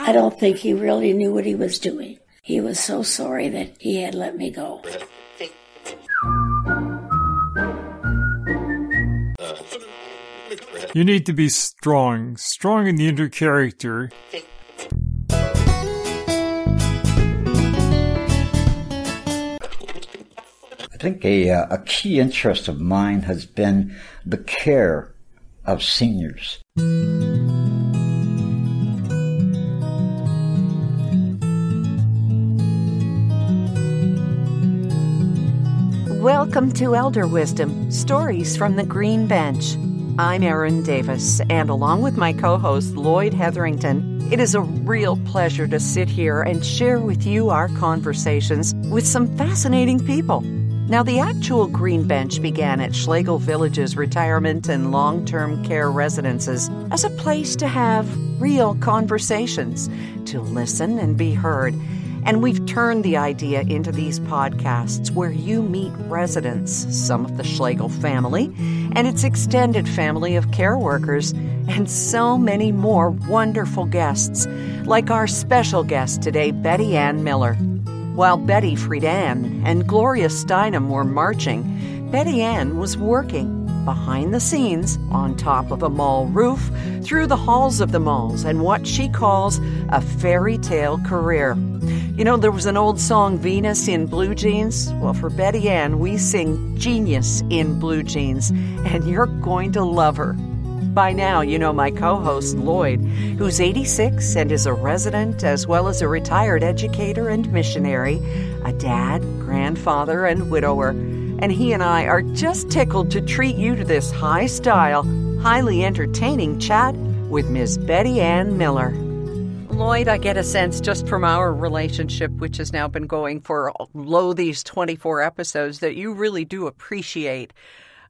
I don't think he really knew what he was doing. He was so sorry that he had let me go. You need to be strong, strong in the inner character. I think a, uh, a key interest of mine has been the care of seniors. Welcome to Elder Wisdom Stories from the Green Bench. I'm Erin Davis, and along with my co host Lloyd Hetherington, it is a real pleasure to sit here and share with you our conversations with some fascinating people. Now, the actual Green Bench began at Schlegel Village's retirement and long term care residences as a place to have real conversations, to listen and be heard. And we've turned the idea into these podcasts where you meet residents, some of the Schlegel family, and its extended family of care workers, and so many more wonderful guests, like our special guest today, Betty Ann Miller. While Betty Friedan and Gloria Steinem were marching, Betty Ann was working behind the scenes on top of a mall roof through the halls of the malls and what she calls a fairy tale career. You know, there was an old song, Venus in Blue Jeans. Well, for Betty Ann, we sing Genius in Blue Jeans, and you're going to love her. By now, you know my co host, Lloyd, who's 86 and is a resident as well as a retired educator and missionary, a dad, grandfather, and widower. And he and I are just tickled to treat you to this high style, highly entertaining chat with Miss Betty Ann Miller. Lloyd, I get a sense just from our relationship, which has now been going for low these 24 episodes, that you really do appreciate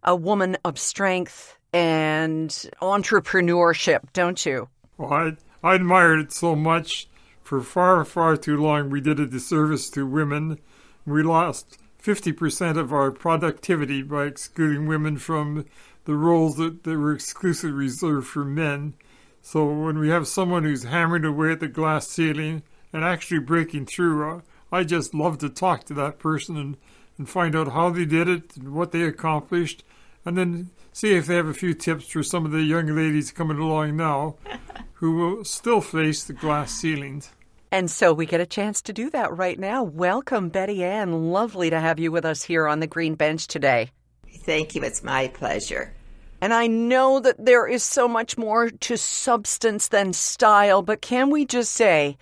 a woman of strength and entrepreneurship, don't you? Well, I, I admired it so much. For far, far too long, we did a disservice to women. We lost 50% of our productivity by excluding women from the roles that, that were exclusively reserved for men. So when we have someone who's hammering away at the glass ceiling and actually breaking through, uh, I just love to talk to that person and, and find out how they did it and what they accomplished, and then see if they have a few tips for some of the young ladies coming along now who will still face the glass ceilings. And so we get a chance to do that right now. Welcome, Betty Ann. Lovely to have you with us here on the Green Bench today. Thank you. It's my pleasure. And I know that there is so much more to substance than style, but can we just say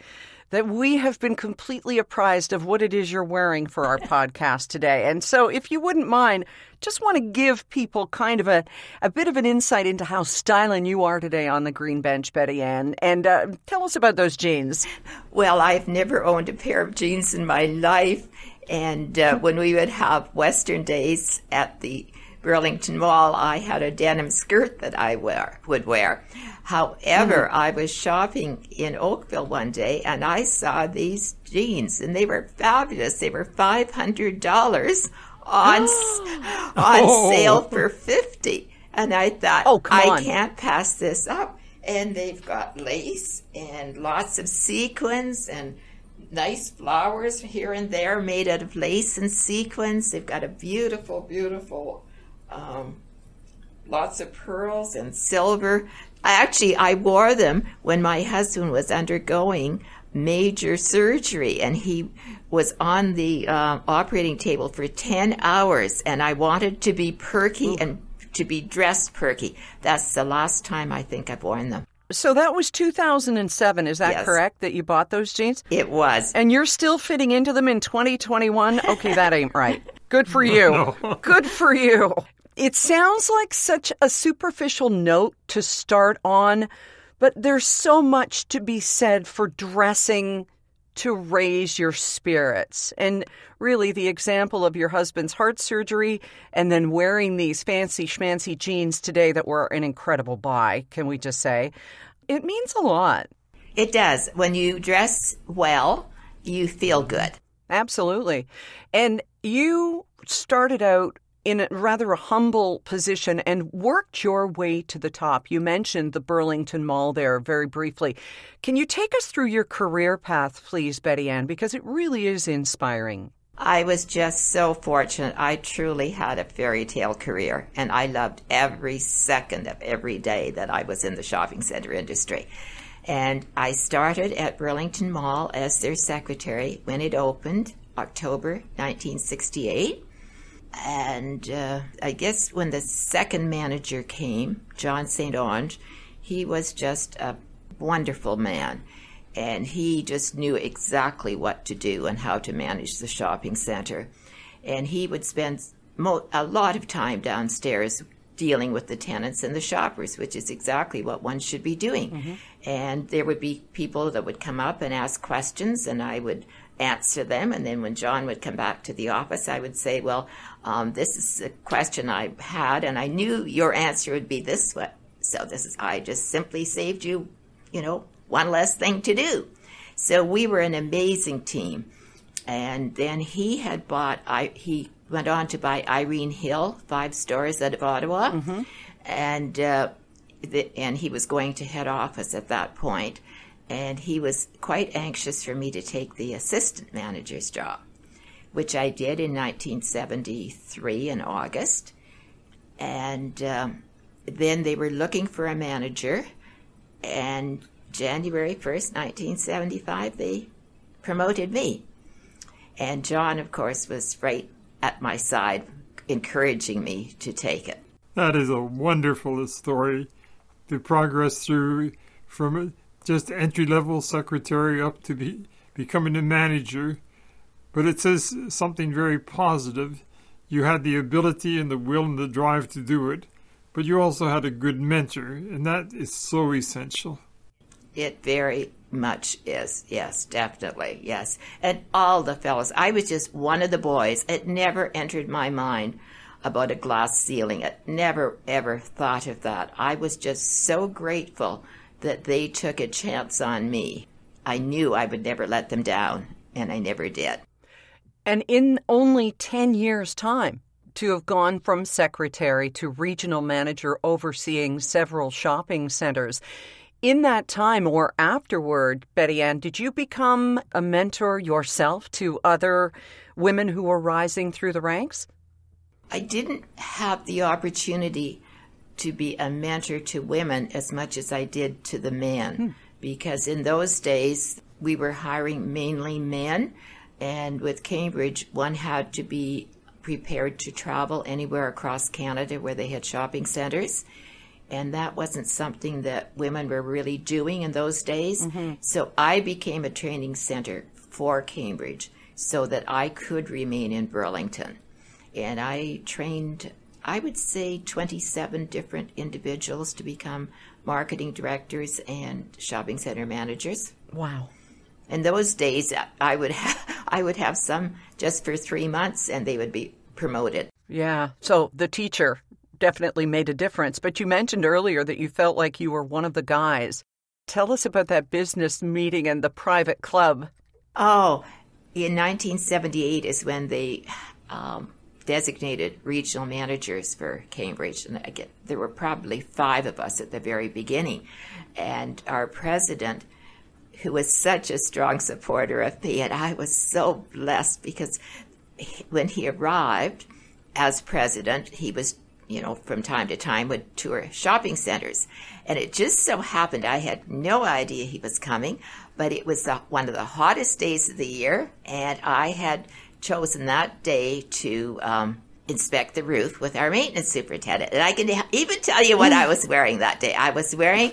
that we have been completely apprised of what it is you're wearing for our podcast today? And so, if you wouldn't mind, just want to give people kind of a, a bit of an insight into how styling you are today on the green bench, Betty Ann. And uh, tell us about those jeans. Well, I've never owned a pair of jeans in my life. And uh, when we would have Western days at the Burlington Mall, I had a denim skirt that I wear, would wear. However, mm. I was shopping in Oakville one day and I saw these jeans and they were fabulous. They were $500 on on oh. sale for 50 and I thought, oh, I on. can't pass this up. And they've got lace and lots of sequins and nice flowers here and there made out of lace and sequins. They've got a beautiful, beautiful um, lots of pearls and silver. I actually I wore them when my husband was undergoing major surgery, and he was on the uh, operating table for ten hours, and I wanted to be perky Ooh. and to be dressed perky. That's the last time I think I've worn them. So that was 2007, is that yes. correct, that you bought those jeans? It was. And you're still fitting into them in 2021? Okay, that ain't right. Good for you. No. Good for you. It sounds like such a superficial note to start on, but there's so much to be said for dressing to raise your spirits. And really, the example of your husband's heart surgery and then wearing these fancy schmancy jeans today that were an incredible buy, can we just say? It means a lot. It does. When you dress well, you feel good. Absolutely. And you started out in a rather a humble position and worked your way to the top. You mentioned the Burlington Mall there very briefly. Can you take us through your career path, please, Betty Ann, because it really is inspiring. I was just so fortunate. I truly had a fairy tale career, and I loved every second of every day that I was in the shopping center industry. And I started at Burlington Mall as their secretary when it opened, October 1968. And uh, I guess when the second manager came, John St. Onge, he was just a wonderful man and he just knew exactly what to do and how to manage the shopping center. And he would spend mo- a lot of time downstairs dealing with the tenants and the shoppers, which is exactly what one should be doing. Mm-hmm. And there would be people that would come up and ask questions, and I would answer them. And then when John would come back to the office, I would say, Well, um, this is a question I had, and I knew your answer would be this way. So this is, I just simply saved you, you know, one less thing to do. So we were an amazing team. And then he had bought, I, he went on to buy Irene Hill, five stores out of Ottawa. Mm-hmm. And, uh, the, and he was going to head office at that point. And he was quite anxious for me to take the assistant manager's job, which I did in 1973 in August. And um, then they were looking for a manager. And January 1st, 1975, they promoted me. And John, of course, was right at my side, encouraging me to take it. That is a wonderful story. The progress through from just entry level secretary up to be, becoming a manager. But it says something very positive. You had the ability and the will and the drive to do it, but you also had a good mentor, and that is so essential. It very much is. Yes, definitely. Yes. And all the fellows. I was just one of the boys. It never entered my mind about a glass ceiling. It never ever thought of that. I was just so grateful that they took a chance on me. I knew I would never let them down, and I never did. And in only 10 years' time, to have gone from secretary to regional manager overseeing several shopping centers in that time or afterward, Betty Ann, did you become a mentor yourself to other women who were rising through the ranks? I didn't have the opportunity to be a mentor to women as much as I did to the men hmm. because in those days we were hiring mainly men and with Cambridge one had to be prepared to travel anywhere across Canada where they had shopping centers and that wasn't something that women were really doing in those days. Mm-hmm. So I became a training center for Cambridge so that I could remain in Burlington. And I trained, I would say, 27 different individuals to become marketing directors and shopping center managers. Wow. In those days, I would have, I would have some just for three months, and they would be promoted. Yeah. So the teacher definitely made a difference. But you mentioned earlier that you felt like you were one of the guys. Tell us about that business meeting and the private club. Oh, in 1978 is when they um, designated regional managers for Cambridge, and get there were probably five of us at the very beginning, and our president, who was such a strong supporter of me, and I was so blessed because when he arrived as president, he was you know, from time to time would tour shopping centers. And it just so happened I had no idea he was coming, but it was the, one of the hottest days of the year, and I had chosen that day to um, inspect the roof with our maintenance superintendent. And I can even tell you what I was wearing that day. I was wearing,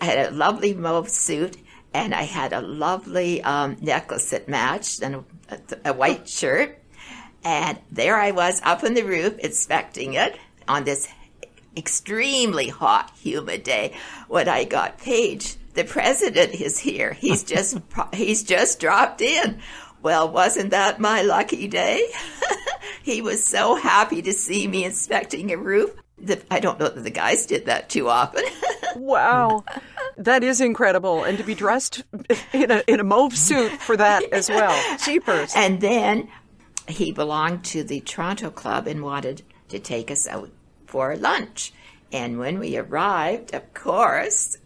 I had a lovely mauve suit, and I had a lovely um, necklace that matched, and a, a white shirt. And there I was up on the roof inspecting it on this extremely hot, humid day when I got paged. The president is here. He's just he's just dropped in. Well, wasn't that my lucky day? he was so happy to see me inspecting a roof. I don't know that the guys did that too often. wow. That is incredible. And to be dressed in a, in a mauve suit for that as well. Cheapers. And then he belonged to the Toronto Club and wanted to take us out for lunch. And when we arrived, of course,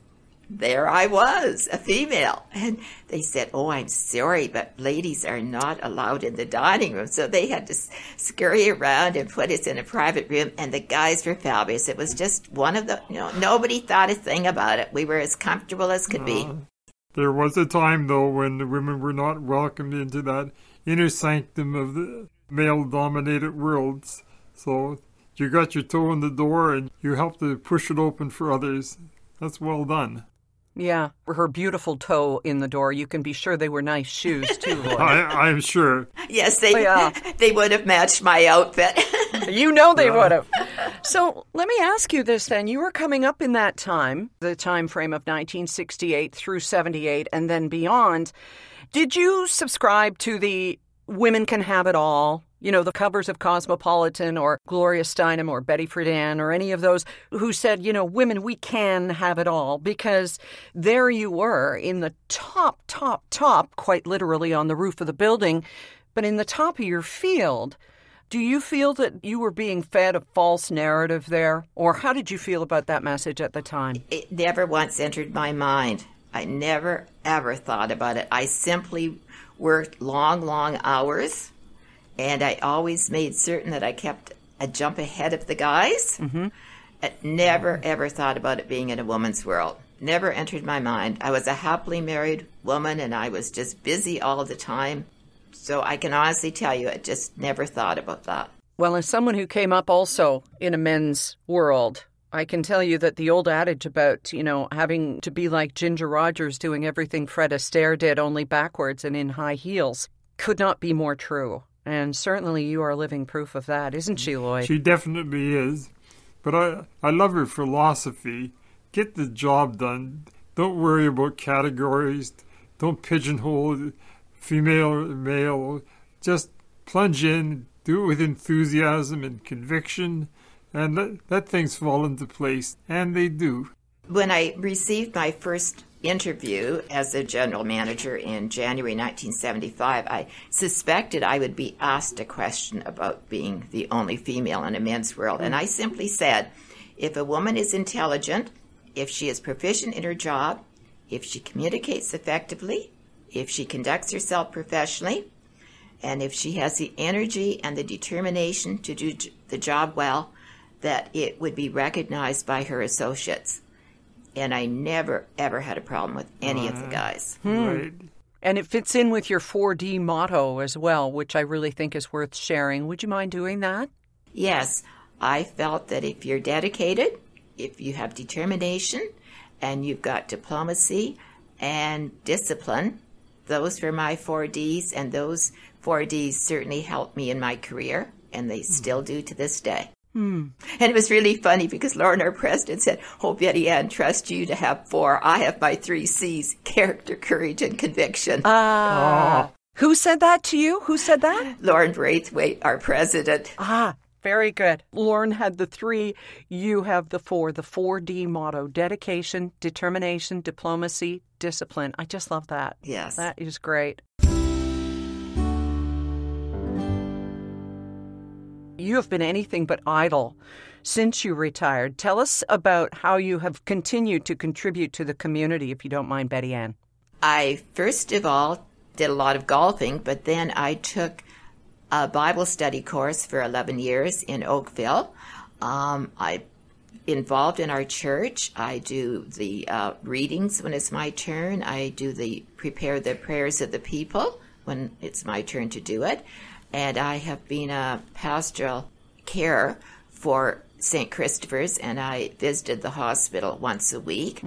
there I was, a female. And they said, Oh, I'm sorry, but ladies are not allowed in the dining room. So they had to scurry around and put us in a private room. And the guys were fabulous. It was just one of the, you know, nobody thought a thing about it. We were as comfortable as could be. There was a time, though, when the women were not welcomed into that inner sanctum of the male dominated worlds. So you got your toe in the door and you helped to push it open for others. That's well done. Yeah, her beautiful toe in the door. You can be sure they were nice shoes too. I, I'm sure. Yes, they Oh, uh, yeah. they would have matched my outfit. you know they would have. So let me ask you this then. You were coming up in that time, the time frame of 1968 through 78 and then beyond. Did you subscribe to the women can have it all? You know, the covers of Cosmopolitan or Gloria Steinem or Betty Friedan or any of those who said, you know, women, we can have it all because there you were in the top, top, top, quite literally on the roof of the building, but in the top of your field. Do you feel that you were being fed a false narrative there? Or how did you feel about that message at the time? it never once entered my mind. I never ever thought about it. I simply worked long, long hours, and I always made certain that I kept a jump ahead of the guys. Mm-hmm. I never ever thought about it being in a woman's world. Never entered my mind. I was a happily married woman, and I was just busy all the time. So I can honestly tell you, I just never thought about that. Well, as someone who came up also in a men's world, I can tell you that the old adage about, you know, having to be like Ginger Rogers doing everything Fred Astaire did, only backwards and in high heels, could not be more true. And certainly you are living proof of that, isn't she, Lloyd? She definitely is. But I, I love her philosophy. Get the job done. Don't worry about categories. Don't pigeonhole female or male. Just plunge in, do it with enthusiasm and conviction, and let, let things fall into place. And they do. When I received my first interview as a general manager in January 1975, I suspected I would be asked a question about being the only female in a men's world. And I simply said, if a woman is intelligent, if she is proficient in her job, if she communicates effectively, if she conducts herself professionally, and if she has the energy and the determination to do the job well, that it would be recognized by her associates. And I never, ever had a problem with any of the guys. Hmm. Right. And it fits in with your 4D motto as well, which I really think is worth sharing. Would you mind doing that? Yes, I felt that if you're dedicated, if you have determination, and you've got diplomacy and discipline, those were my four Ds, and those four Ds certainly helped me in my career, and they hmm. still do to this day. And it was really funny because Lauren, our president, said, Oh, Betty Ann, trust you to have four. I have my three C's character, courage, and conviction. Ah. Who said that to you? Who said that? Lauren Braithwaite, our president. Ah, very good. Lauren had the three, you have the four, the 4D motto dedication, determination, diplomacy, discipline. I just love that. Yes. That is great. You have been anything but idle since you retired. Tell us about how you have continued to contribute to the community, if you don't mind, Betty Ann. I first of all did a lot of golfing, but then I took a Bible study course for 11 years in Oakville. Um, I involved in our church. I do the uh, readings when it's my turn. I do the prepare the prayers of the people when it's my turn to do it. And I have been a pastoral care for St. Christopher's, and I visited the hospital once a week.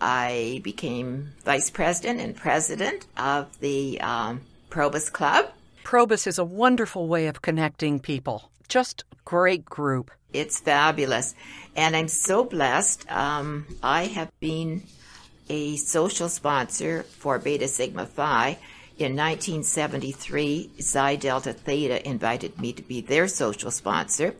I became vice president and president of the um, Probus Club. Probus is a wonderful way of connecting people. Just great group. It's fabulous. And I'm so blessed. Um, I have been a social sponsor for Beta Sigma Phi. In 1973, Xi Delta Theta invited me to be their social sponsor.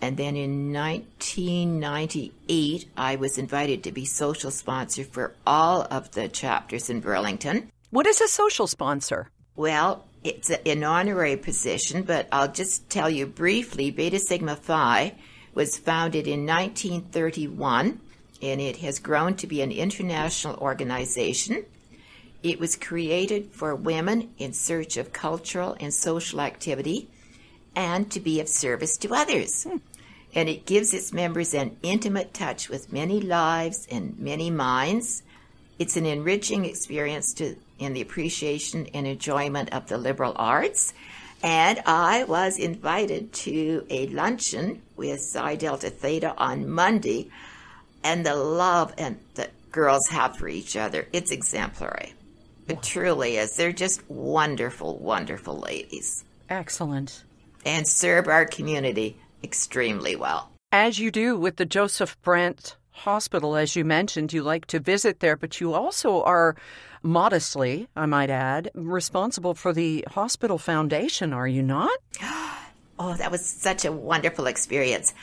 And then in 1998, I was invited to be social sponsor for all of the chapters in Burlington. What is a social sponsor? Well, it's an honorary position, but I'll just tell you briefly Beta Sigma Phi was founded in 1931 and it has grown to be an international organization. It was created for women in search of cultural and social activity and to be of service to others. Hmm. And it gives its members an intimate touch with many lives and many minds. It's an enriching experience to, in the appreciation and enjoyment of the liberal arts. And I was invited to a luncheon with Psi Delta Theta on Monday and the love and that girls have for each other. It's exemplary. It truly is. They're just wonderful, wonderful ladies. Excellent. And serve our community extremely well. As you do with the Joseph Brant Hospital, as you mentioned, you like to visit there, but you also are modestly, I might add, responsible for the hospital foundation, are you not? Oh, that was such a wonderful experience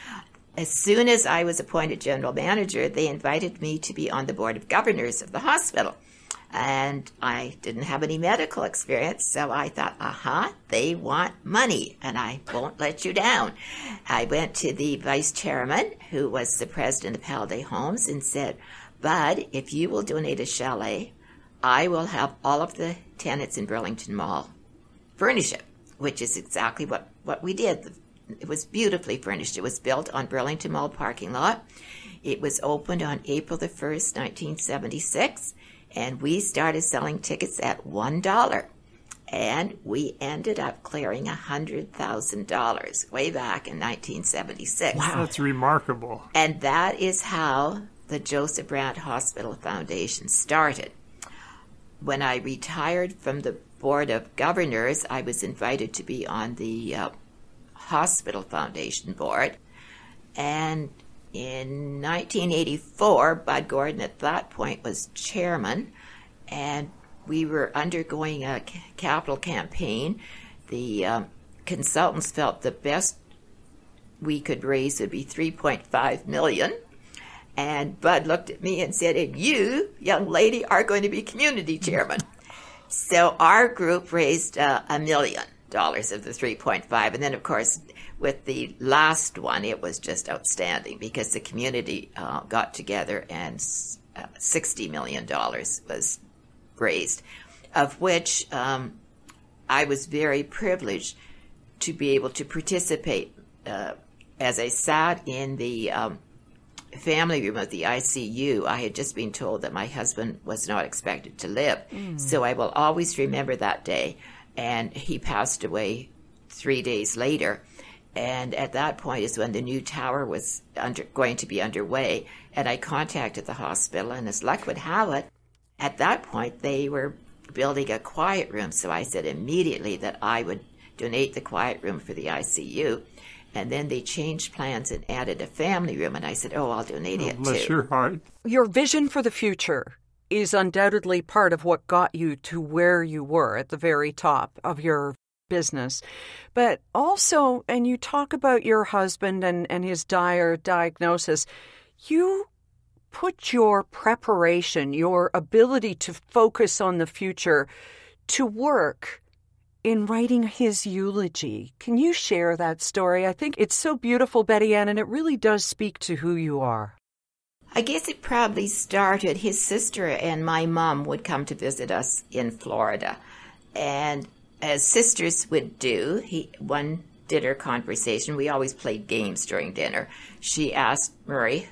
as soon as I was appointed general manager, they invited me to be on the board of governors of the hospital. And I didn't have any medical experience, so I thought, aha, uh-huh, they want money, and I won't let you down. I went to the vice chairman, who was the president of Halliday Homes, and said, Bud, if you will donate a chalet, I will have all of the tenants in Burlington Mall furnish it, which is exactly what, what we did. It was beautifully furnished. It was built on Burlington Mall parking lot. It was opened on April the 1st, 1976, and we started selling tickets at $1. And we ended up clearing a $100,000 way back in 1976. Wow, that's remarkable. And that is how the Joseph Brant Hospital Foundation started. When I retired from the Board of Governors, I was invited to be on the uh, Hospital Foundation Board. And in 1984, Bud Gordon at that point was chairman, and we were undergoing a capital campaign. The um, consultants felt the best we could raise would be 3.5 million. And Bud looked at me and said, And you, young lady, are going to be community chairman. So our group raised uh, a million dollars of the 3.5 and then of course with the last one it was just outstanding because the community uh, got together and uh, 60 million dollars was raised of which um, i was very privileged to be able to participate uh, as i sat in the um, family room of the ICU, I had just been told that my husband was not expected to live. Mm. So I will always remember that day and he passed away three days later. And at that point is when the new tower was under, going to be underway. And I contacted the hospital, and as luck would have it, at that point they were building a quiet room. So I said immediately that I would donate the quiet room for the ICU. And then they changed plans and added a family room. And I said, Oh, I'll donate oh, it bless too. your heart. Your vision for the future is undoubtedly part of what got you to where you were at the very top of your business. But also, and you talk about your husband and, and his dire diagnosis, you put your preparation, your ability to focus on the future to work in writing his eulogy. Can you share that story? I think it's so beautiful, Betty Ann, and it really does speak to who you are. I guess it probably started. His sister and my mom would come to visit us in Florida, and as sisters would do, he one dinner conversation. We always played games during dinner. She asked Murray,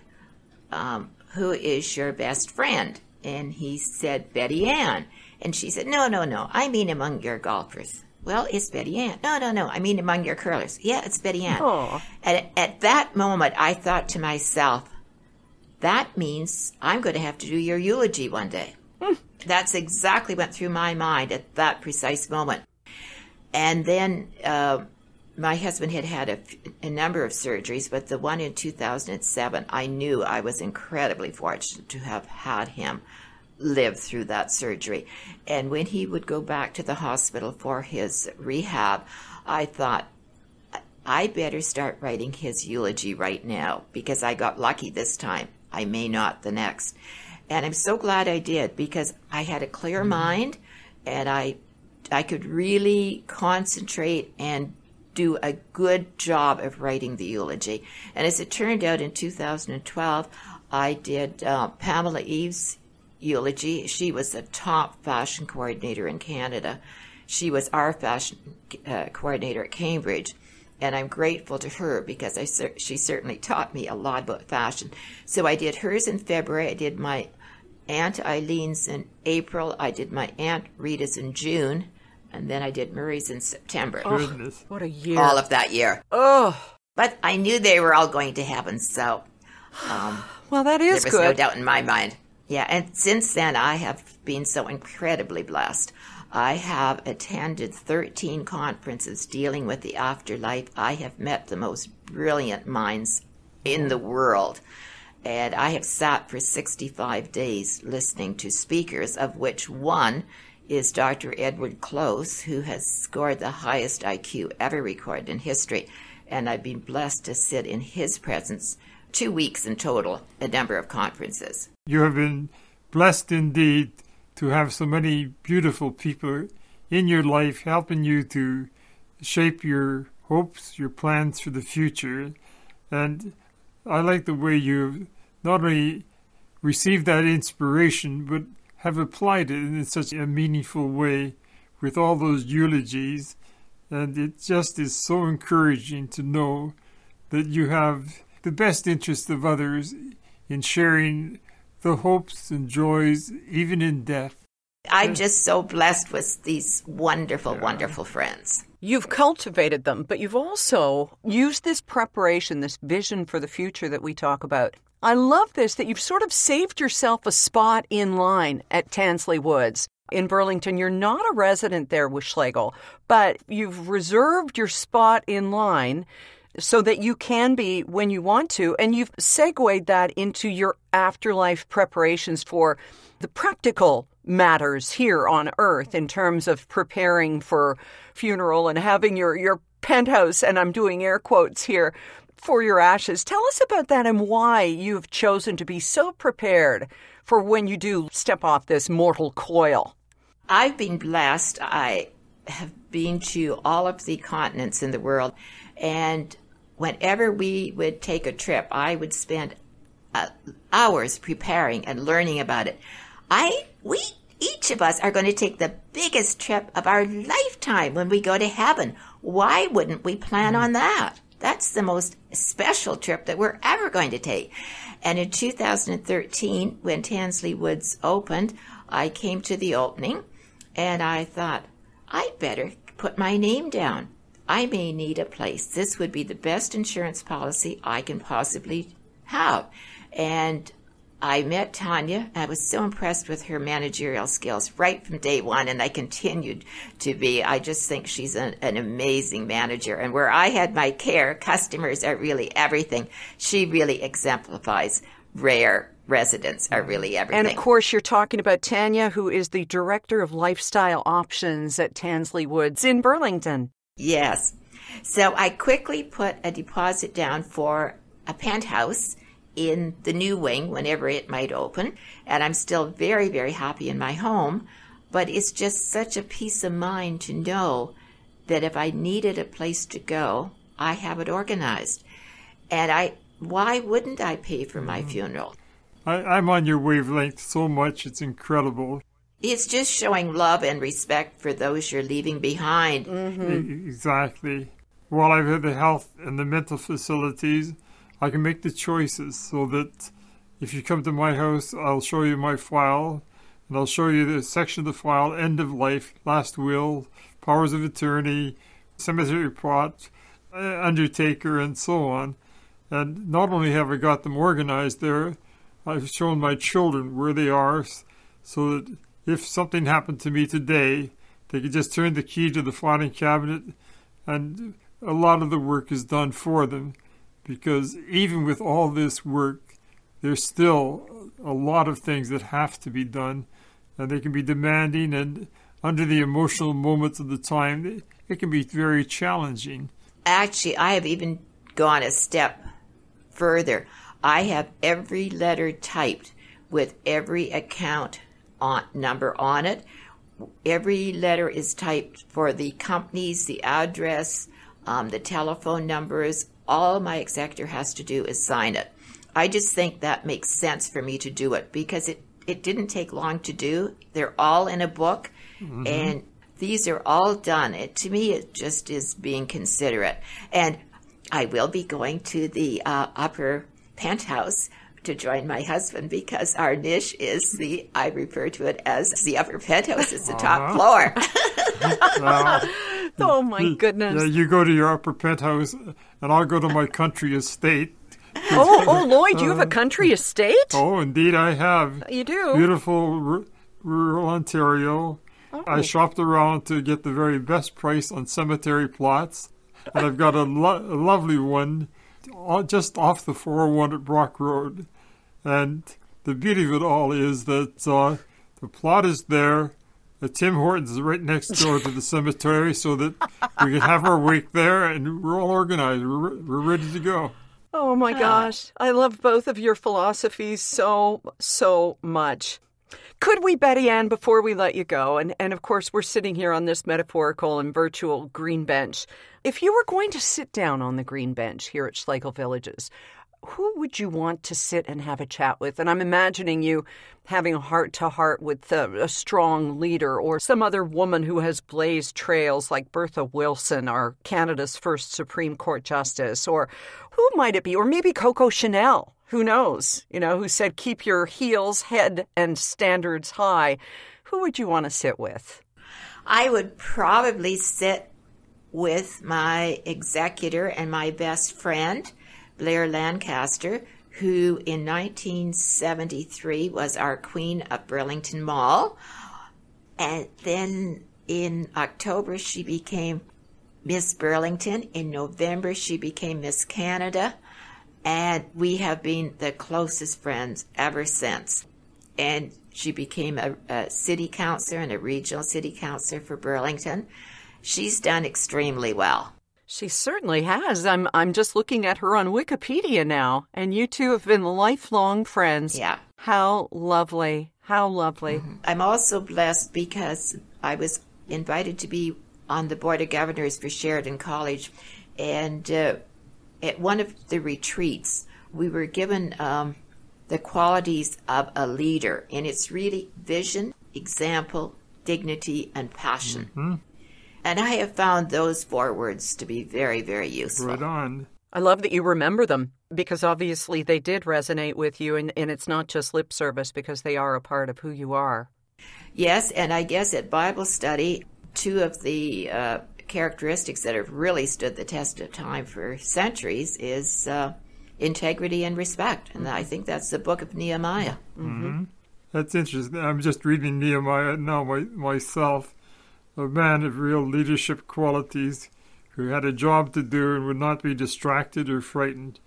um, "Who is your best friend?" And he said Betty Ann, and she said, "No, no, no. I mean among your golfers." Well, it's Betty Ann. No, no, no. I mean among your curlers. Yeah, it's Betty Ann. Aww. And at that moment, I thought to myself, that means I'm going to have to do your eulogy one day. Mm. That's exactly what went through my mind at that precise moment. And then uh, my husband had had a, a, number of surgeries, but the one in 2007, I knew I was incredibly fortunate to have had him live through that surgery. And when he would go back to the hospital for his rehab, I thought, I better start writing his eulogy right now because I got lucky this time. I may not the next. And I'm so glad I did because I had a clear mm-hmm. mind and I I could really concentrate and do a good job of writing the eulogy. And as it turned out in 2012, I did uh, Pamela Eve's eulogy. She was a top fashion coordinator in Canada. She was our fashion uh, coordinator at Cambridge. And I'm grateful to her because I she certainly taught me a lot about fashion. So I did hers in February. I did my Aunt Eileen's in April. I did my Aunt Rita's in June and then I did Murray's in September. Oh, what a year! All of that year. Oh, but I knew they were all going to happen, so um, well, that is there was good. no doubt in my mind. Yeah, and since then I have been so incredibly blessed. I have attended 13 conferences dealing with the afterlife. I have met the most brilliant minds in the world. And I have sat for 65 days listening to speakers, of which one is Dr. Edward Close, who has scored the highest IQ ever recorded in history. And I've been blessed to sit in his presence two weeks in total, a number of conferences. You have been blessed indeed to have so many beautiful people in your life helping you to shape your hopes, your plans for the future. And I like the way you've not only received that inspiration, but have applied it in such a meaningful way with all those eulogies. And it just is so encouraging to know that you have the best interest of others in sharing the hopes and joys, even in death. I'm just so blessed with these wonderful, yeah. wonderful friends. You've cultivated them, but you've also used this preparation, this vision for the future that we talk about, I love this that you've sort of saved yourself a spot in line at Tansley Woods in Burlington. You're not a resident there with Schlegel, but you've reserved your spot in line so that you can be when you want to. And you've segued that into your afterlife preparations for the practical matters here on earth in terms of preparing for funeral and having your, your penthouse, and I'm doing air quotes here, for your ashes. Tell us about that and why you've chosen to be so prepared for when you do step off this mortal coil. I've been blessed. I have been to all of the continents in the world, and whenever we would take a trip, I would spend uh, hours preparing and learning about it. I we each of us are going to take the biggest trip of our lifetime when we go to heaven. Why wouldn't we plan on that? That's the most special trip that we're ever going to take. And in 2013, when Tansley Woods opened, I came to the opening and I thought, I'd better put my name down. I may need a place. This would be the best insurance policy I can possibly have. And I met Tanya. I was so impressed with her managerial skills right from day one, and I continued to be. I just think she's an, an, amazing manager. And where I had my care, customers are really everything. She really exemplifies rare residents are really everything. And of course, you're talking about Tanya, who is the director of lifestyle options at Tansley Woods in Burlington. Yes. So I quickly put a deposit down for a penthouse in the new wing whenever it might open. And I'm still very, very happy in my home. But it's just such a peace of mind to know that if I needed a place to go, I have it organized. And I, why wouldn't I pay for my mm-hmm. funeral? I, am on your wavelength so much, it's incredible. It's just showing love and respect for those you're leaving behind. Mm-hmm. Exactly. While I've had the health and the mental facilities, I can make the choices so that if you come to my house, I'll show you my file, and I'll show you the section of the file, end of life, last will, powers of attorney, cemetery plot, uh, undertaker, and so on. And not only have I got them organized there, I've shown my children where they are so that if something happened to me today, they could just turn the key to the filing cabinet and a lot of the work is done for them because even with all this work, there's still a lot of things that have to be done, and they can be demanding, and under the emotional moments of the time, it can be very challenging. Actually, I have even gone a step further. I have every letter typed with every account on, number on it, every letter is typed for the companies, the address, um, the telephone numbers. All my executor has to do is sign it. I just think that makes sense for me to do it because it, it didn't take long to do. They're all in a book mm-hmm. and these are all done. It, to me, it just is being considerate. And I will be going to the uh, upper penthouse to join my husband because our niche is the I refer to it as the upper penthouse. It's the top uh-huh. floor. oh my goodness! Yeah, you go to your upper penthouse, and I'll go to my country estate. oh, oh, uh, Lloyd, you have a country estate? Oh, indeed, I have. You do. Beautiful r- rural Ontario. Oh. I shopped around to get the very best price on cemetery plots, and I've got a, lo- a lovely one just off the 401 at Brock Road. And the beauty of it all is that uh, the plot is there. The Tim Hortons is right next door to the cemetery, so that we can have our wake there, and we're all organized. We're, we're ready to go. Oh my gosh. I love both of your philosophies so, so much. Could we, Betty Ann, before we let you go, and, and of course we're sitting here on this metaphorical and virtual green bench, if you were going to sit down on the green bench here at Schlegel Villages, who would you want to sit and have a chat with? And I'm imagining you having a heart to heart with a, a, strong leader or some other woman who has blazed trails like Bertha Wilson, our Canada's first Supreme Court Justice, or who might it be? Or maybe Coco Chanel. Who knows? You know, who said keep your heels, head, and standards high. Who would you want to sit with? I would probably sit with my executor and my best friend Blair Lancaster, who in 1973 was our Queen of Burlington Mall. And then in October, she became Miss Burlington. In November, she became Miss Canada. And we have been the closest friends ever since. And she became a, a city councilor and a regional city councilor for Burlington. She's done extremely well. She certainly has. I'm I'm just looking at her on Wikipedia now, and you two have been lifelong friends. Yeah. How lovely. How lovely. Mm-hmm. I'm also blessed because I was invited to be on the board of governors for Sheridan College, and uh, at one of the retreats, we were given um, the qualities of a leader, and it's really vision, example, dignity, and passion. Mm-hmm. And I have found those four words to be very, very useful. Right on. I love that you remember them because obviously they did resonate with you, and, and it's not just lip service because they are a part of who you are. Yes, and I guess at Bible study, two of the uh, characteristics that have really stood the test of time for centuries is uh, integrity and respect. And I think that's the book of Nehemiah. Mm-hmm. That's interesting. I'm just reading Nehemiah now my, myself a man of real leadership qualities who had a job to do and would not be distracted or frightened.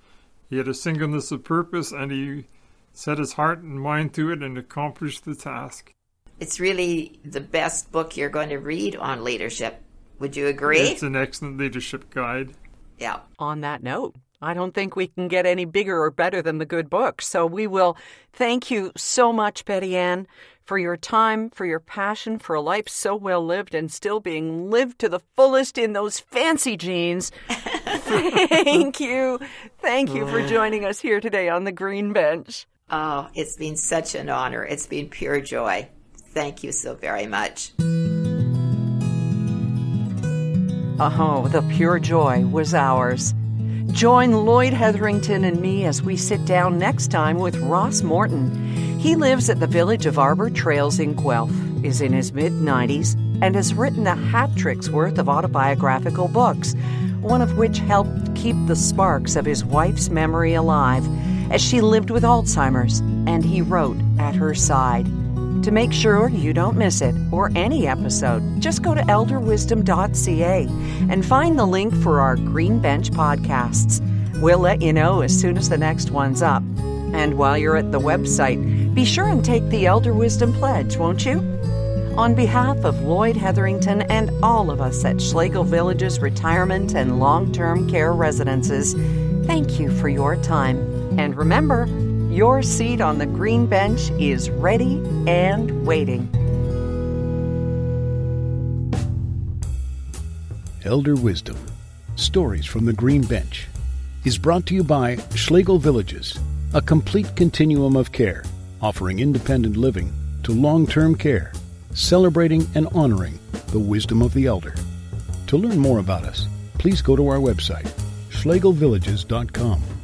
He had a singleness of purpose and he set his heart and mind to it and accomplished the task. It's really the best book you're going to read on leadership. Would you agree? It's an excellent leadership guide. Yeah. On that note, I don't think we can get any bigger or better than the good book. So we will thank you so much, Betty Ann, for your time, for your passion for a life so well lived and still being lived to the fullest in those fancy jeans. Thank you. Thank you for oh, joining us here today on the Green Bench. Oh, it's been such an honor. It's been pure joy. Thank you so very much. Oh, the pure joy was ours. Join Lloyd Hetherington and me as we sit down next time with Ross Morton. He lives at the village of Arbour Trails in Guelph, is in his mid 90s, and has written a hat trick's worth of autobiographical books, one of which helped keep the sparks of his wife's memory alive as she lived with Alzheimer's, and he wrote at her side. To make sure you don't miss it or any episode, just go to elderwisdom.ca and find the link for our Green Bench podcasts. We'll let you know as soon as the next one's up. And while you're at the website, be sure and take the Elder Wisdom Pledge, won't you? On behalf of Lloyd Hetherington and all of us at Schlegel Village's retirement and long term care residences, thank you for your time. And remember, your seat on the green bench is ready and waiting. Elder Wisdom Stories from the Green Bench is brought to you by Schlegel Villages, a complete continuum of care, offering independent living to long term care, celebrating and honoring the wisdom of the elder. To learn more about us, please go to our website, schlegelvillages.com.